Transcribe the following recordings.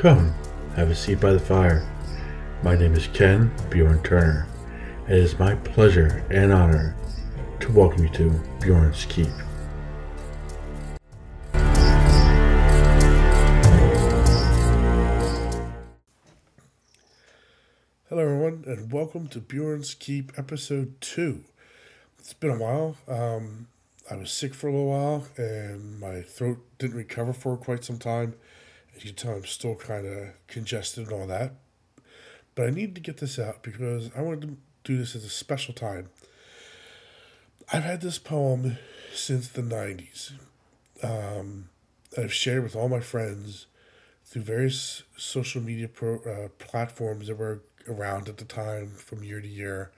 Come, have a seat by the fire. My name is Ken Bjorn Turner. And it is my pleasure and honor to welcome you to Bjorn's Keep. Hello, everyone, and welcome to Bjorn's Keep episode two. It's been a while. Um, I was sick for a little while, and my throat didn't recover for quite some time. You can tell, I'm still kind of congested and all that. But I needed to get this out because I wanted to do this as a special time. I've had this poem since the 90s. Um, I've shared with all my friends through various social media pro, uh, platforms that were around at the time from year to year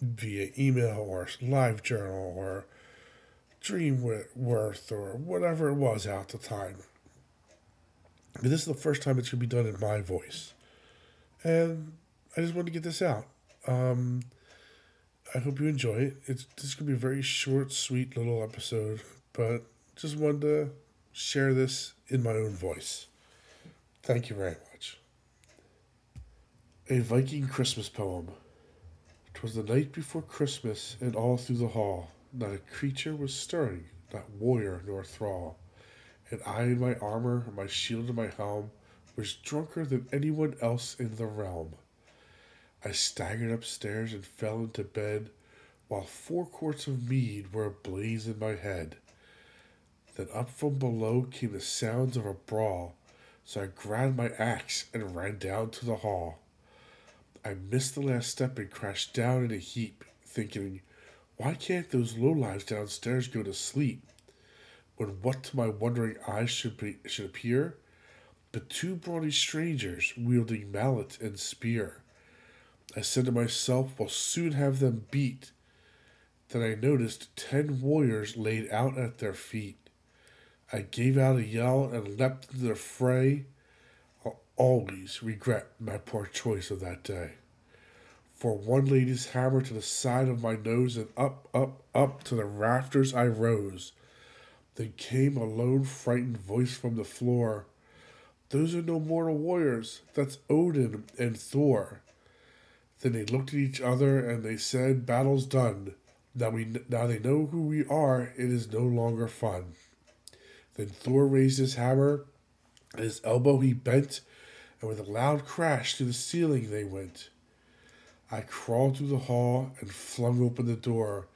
via email or live journal or Dreamwidth or whatever it was at the time. But this is the first time it's going to be done in my voice. And I just wanted to get this out. Um, I hope you enjoy it. It's this going to be a very short, sweet little episode, but just wanted to share this in my own voice. Thank you very much. A Viking Christmas poem. 'Twas the night before Christmas, and all through the hall not a creature was stirring, not warrior nor thrall. And I in my armor, my shield and my helm, was drunker than anyone else in the realm. I staggered upstairs and fell into bed, while four quarts of mead were ablaze in my head. Then up from below came the sounds of a brawl, so I grabbed my axe and ran down to the hall. I missed the last step and crashed down in a heap, thinking, why can't those lowlives downstairs go to sleep? When what to my wondering eyes should be should appear, but two brawny strangers wielding mallet and spear. I said to myself, "We'll soon have them beat." Then I noticed ten warriors laid out at their feet. I gave out a yell and leapt into the fray. I'll always regret my poor choice of that day for one lady's hammer to the side of my nose, and up, up, up to the rafters I rose. Then came a lone, frightened voice from the floor. Those are no mortal warriors. That's Odin and Thor. Then they looked at each other and they said, "Battle's done. Now we now they know who we are. It is no longer fun." Then Thor raised his hammer, at his elbow he bent, and with a loud crash to the ceiling they went. I crawled through the hall and flung open the door,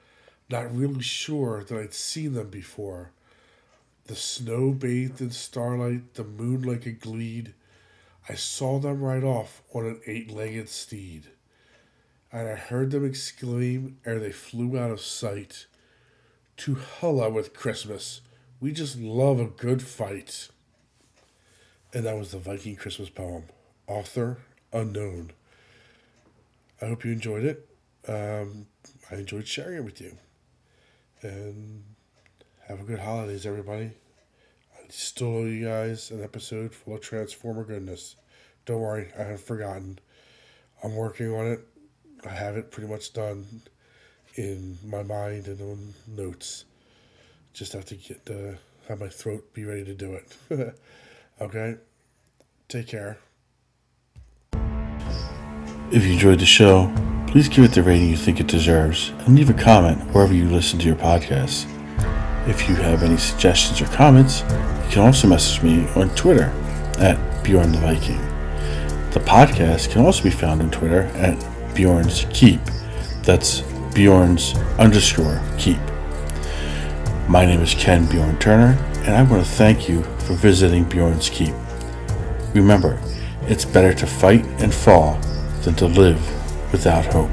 not really sure that I'd seen them before. The snow bathed in starlight, the moon like a gleed. I saw them ride off on an eight legged steed. And I heard them exclaim ere they flew out of sight To Hulla with Christmas! We just love a good fight. And that was the Viking Christmas poem. Author unknown. I hope you enjoyed it. Um, I enjoyed sharing it with you. And have a good holidays, everybody. I still owe you guys an episode full of Transformer goodness. Don't worry, I haven't forgotten. I'm working on it. I have it pretty much done in my mind and on notes. Just have to get uh, have my throat be ready to do it. okay. Take care. If you enjoyed the show, please give it the rating you think it deserves and leave a comment wherever you listen to your podcasts. If you have any suggestions or comments, you can also message me on Twitter at Bjorn the Viking. The podcast can also be found on Twitter at Bjorn's Keep. That's Bjorn's underscore keep. My name is Ken Bjorn Turner, and I want to thank you for visiting Bjorn's Keep. Remember, it's better to fight and fall than to live without hope.